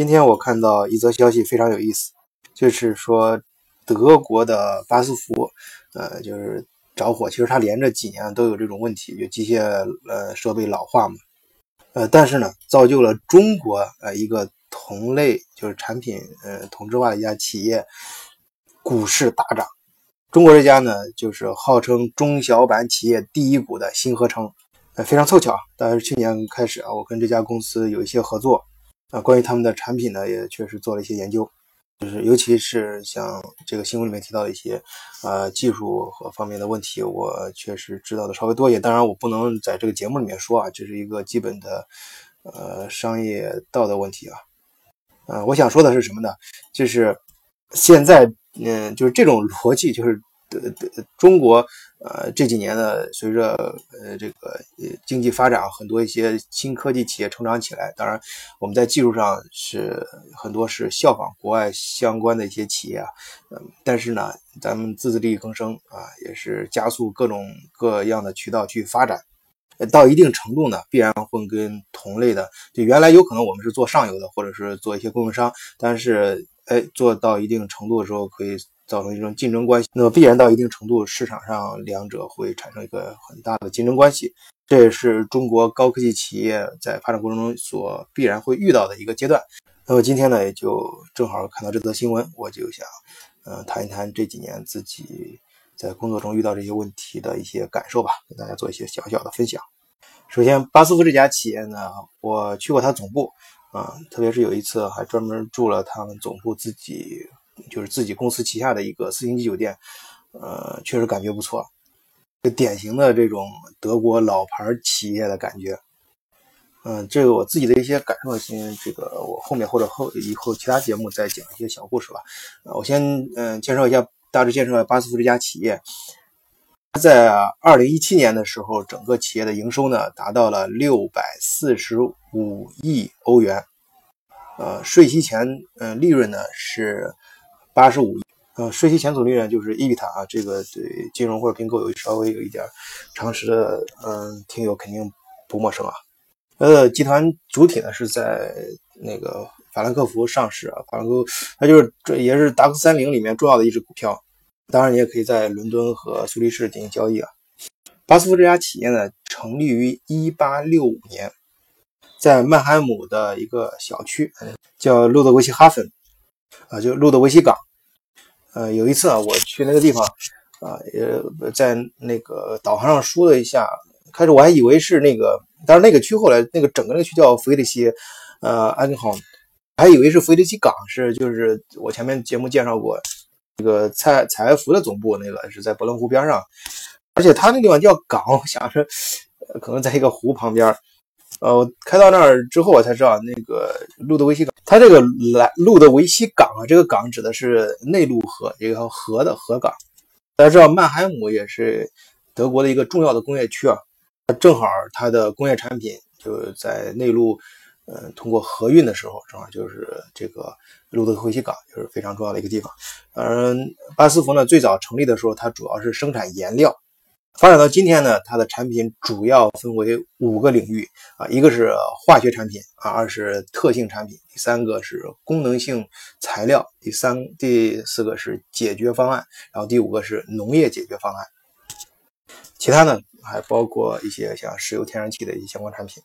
今天我看到一则消息，非常有意思，就是说德国的巴斯夫，呃，就是着火。其实它连着几年都有这种问题，就机械呃设备老化嘛，呃，但是呢，造就了中国呃一个同类就是产品呃同质化的一家企业，股市大涨。中国这家呢，就是号称中小板企业第一股的新合成。呃非常凑巧，但是去年开始啊，我跟这家公司有一些合作啊，关于他们的产品呢，也确实做了一些研究，就是尤其是像这个新闻里面提到的一些呃技术和方面的问题，我确实知道的稍微多一点。当然，我不能在这个节目里面说啊，这是一个基本的呃商业道德问题啊。呃，我想说的是什么呢？就是现在嗯，就是这种逻辑，就是的的中国。呃，这几年呢，随着呃这个呃经济发展，很多一些新科技企业成长起来。当然，我们在技术上是很多是效仿国外相关的一些企业啊。嗯，但是呢，咱们自力更生啊，也是加速各种各样的渠道去发展。到一定程度呢，必然会跟同类的，就原来有可能我们是做上游的，或者是做一些供应商，但是哎，做到一定程度的时候可以。造成一种竞争关系，那么必然到一定程度，市场上两者会产生一个很大的竞争关系，这也是中国高科技企业在发展过程中所必然会遇到的一个阶段。那么今天呢，也就正好看到这则新闻，我就想，呃，谈一谈这几年自己在工作中遇到这些问题的一些感受吧，跟大家做一些小小的分享。首先，巴斯夫这家企业呢，我去过它总部，啊，特别是有一次还专门住了他们总部自己。就是自己公司旗下的一个四星级酒店，呃，确实感觉不错，就典型的这种德国老牌企业的感觉。嗯，这个我自己的一些感受，先这个我后面或者后以后其他节目再讲一些小故事吧。呃，我先嗯介绍一下，大致介绍一下巴斯夫这家企业。在二零一七年的时候，整个企业的营收呢达到了六百四十五亿欧元，呃，税息前嗯利润呢是。八十五亿，呃，税息前总利润就是 EBIT 啊，这个对金融或者并购有稍微有一点常识的，嗯，听友肯定不陌生啊。呃，集团主体呢是在那个法兰克福上市啊，法兰克福它就是这也是达克三零里面重要的一只股票，当然你也可以在伦敦和苏黎世进行交易啊。巴斯夫这家企业呢，成立于一八六五年，在曼海姆的一个小区，叫路德维希哈芬。啊，就路德维希港，呃，有一次啊，我去那个地方，啊，也在那个导航上输了一下，开始我还以为是那个，但是那个区后来那个整个那个区叫弗里希，呃，安根豪，还以为是弗里西港，是就是我前面节目介绍过，这个采采埃孚的总部那个是在伯伦湖边上，而且它那地方叫港，我想着可能在一个湖旁边。呃，开到那儿之后，我才知道那个路德维希港，它这个来路德维希港啊，这个港指的是内陆河，一个河的河港。大家知道曼海姆也是德国的一个重要的工业区啊，正好它的工业产品就在内陆，嗯，通过河运的时候，正好就是这个路德维希港，就是非常重要的一个地方。嗯，巴斯夫呢，最早成立的时候，它主要是生产颜料。发展到今天呢，它的产品主要分为五个领域啊，一个是化学产品啊，二是特性产品，第三个是功能性材料，第三、第四个是解决方案，然后第五个是农业解决方案。其他呢，还包括一些像石油、天然气的一些相关产品。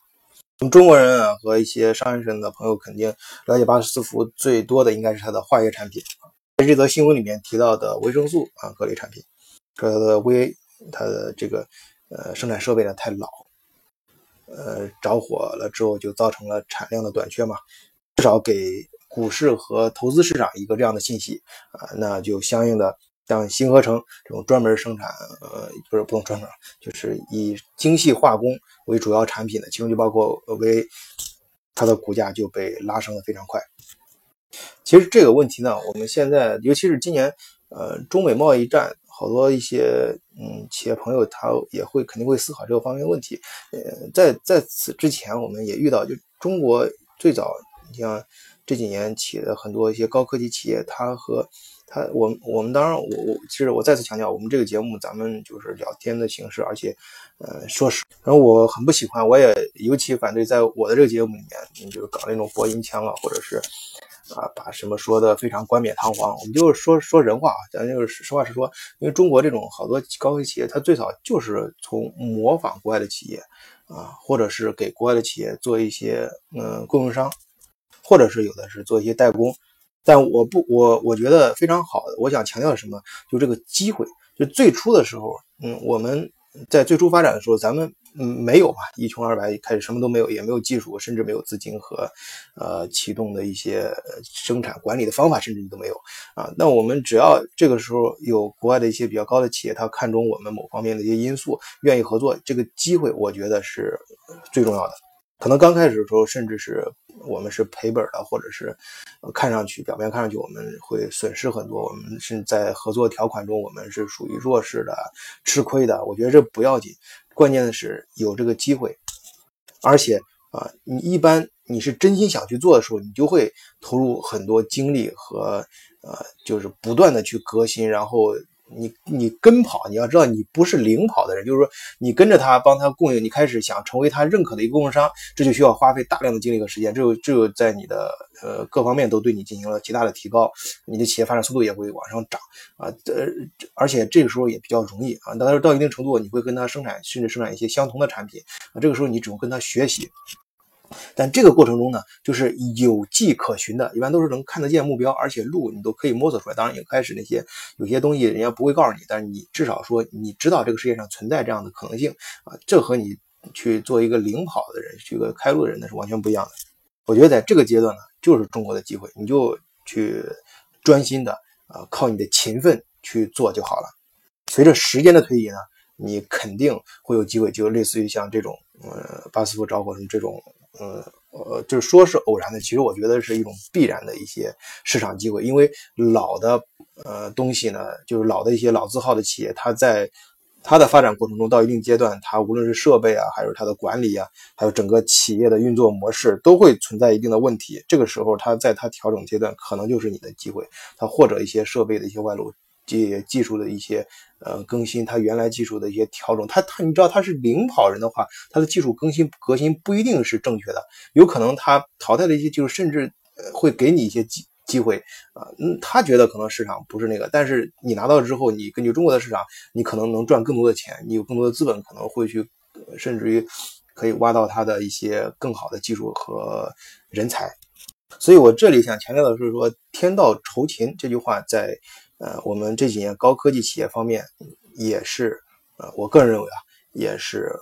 我们中国人啊和一些商业上的朋友肯定了解巴斯夫最多的应该是它的化学产品，在这则新闻里面提到的维生素啊各类产品，它的微。它的这个呃生产设备呢太老，呃着火了之后就造成了产量的短缺嘛，至少给股市和投资市场一个这样的信息啊，那就相应的像新合成这种专门生产呃不是不用专门，就是以精细化工为主要产品的，其中就包括为它的股价就被拉升的非常快。其实这个问题呢，我们现在尤其是今年呃中美贸易战。好多一些嗯企业朋友，他也会肯定会思考这个方面问题。呃，在在此之前，我们也遇到，就中国最早，你像这几年起的很多一些高科技企业，它和它，我我们当然，我我其实我再次强调，我们这个节目咱们就是聊天的形式，而且，呃，说实，然后我很不喜欢，我也尤其反对在我的这个节目里面，你就是搞那种播音腔啊，或者是。啊，把什么说的非常冠冕堂皇，我们就是说说人话啊，咱就是实话实说。因为中国这种好多高科技企业，它最早就是从模仿国外的企业啊，或者是给国外的企业做一些嗯供应商，或者是有的是做一些代工。但我不，我我觉得非常好的，我想强调什么？就这个机会，就最初的时候，嗯，我们在最初发展的时候，咱们。嗯，没有嘛，一穷二白，开始什么都没有，也没有技术，甚至没有资金和，呃，启动的一些生产管理的方法，甚至你都没有啊。那我们只要这个时候有国外的一些比较高的企业，他看中我们某方面的一些因素，愿意合作，这个机会我觉得是最重要的。可能刚开始的时候，甚至是我们是赔本的，或者是看上去表面看上去我们会损失很多，我们是在合作条款中我们是属于弱势的、吃亏的。我觉得这不要紧。关键的是有这个机会，而且啊，你一般你是真心想去做的时候，你就会投入很多精力和呃，就是不断的去革新，然后。你你跟跑，你要知道你不是领跑的人，就是说你跟着他帮他供应，你开始想成为他认可的一个供应商，这就需要花费大量的精力和时间，这就这就在你的呃各方面都对你进行了极大的提高，你的企业发展速度也会往上涨啊，呃，而且这个时候也比较容易啊，到到一定程度，你会跟他生产，甚至生产一些相同的产品啊，这个时候你只用跟他学习。但这个过程中呢，就是有迹可循的，一般都是能看得见目标，而且路你都可以摸索出来。当然，一开始那些有些东西人家不会告诉你，但是你至少说你知道这个世界上存在这样的可能性啊，这和你去做一个领跑的人，去个开路的人那是完全不一样的。我觉得在这个阶段呢，就是中国的机会，你就去专心的啊，靠你的勤奋去做就好了。随着时间的推移呢，你肯定会有机会，就类似于像这种呃巴斯夫着火什么这种。呃呃，就是说是偶然的，其实我觉得是一种必然的一些市场机会，因为老的呃东西呢，就是老的一些老字号的企业，它在它的发展过程中到一定阶段，它无论是设备啊，还是它的管理啊，还有整个企业的运作模式，都会存在一定的问题。这个时候，它在它调整阶段，可能就是你的机会，它或者一些设备的一些外露。技技术的一些呃更新，它原来技术的一些调整，它它你知道它是领跑人的话，它的技术更新革新不一定是正确的，有可能它淘汰的一些技术，甚至会给你一些机机会啊，嗯，他觉得可能市场不是那个，但是你拿到之后，你根据中国的市场，你可能能赚更多的钱，你有更多的资本，可能会去，甚至于可以挖到它的一些更好的技术和人才，所以我这里想强调的是说，天道酬勤这句话在。呃，我们这几年高科技企业方面也是，呃，我个人认为啊，也是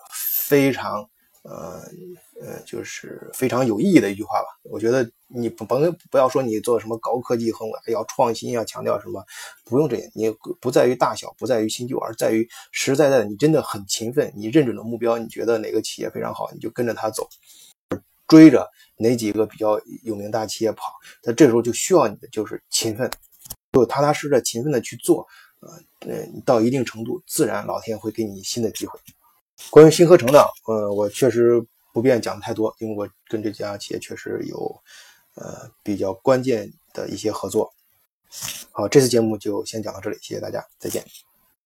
非常，呃，呃，就是非常有意义的一句话吧。我觉得你甭不要说你做什么高科技很要创新，要强调什么，不用这些。你不在于大小，不在于新旧，而在于实实在在的，你真的很勤奋，你认准了目标，你觉得哪个企业非常好，你就跟着他走，追着哪几个比较有名大企业跑。那这时候就需要你的就是勤奋。就踏踏实实、勤奋的去做，呃，到一定程度，自然老天会给你新的机会。关于新合成的，呃，我确实不便讲太多，因为我跟这家企业确实有，呃，比较关键的一些合作。好，这次节目就先讲到这里，谢谢大家，再见。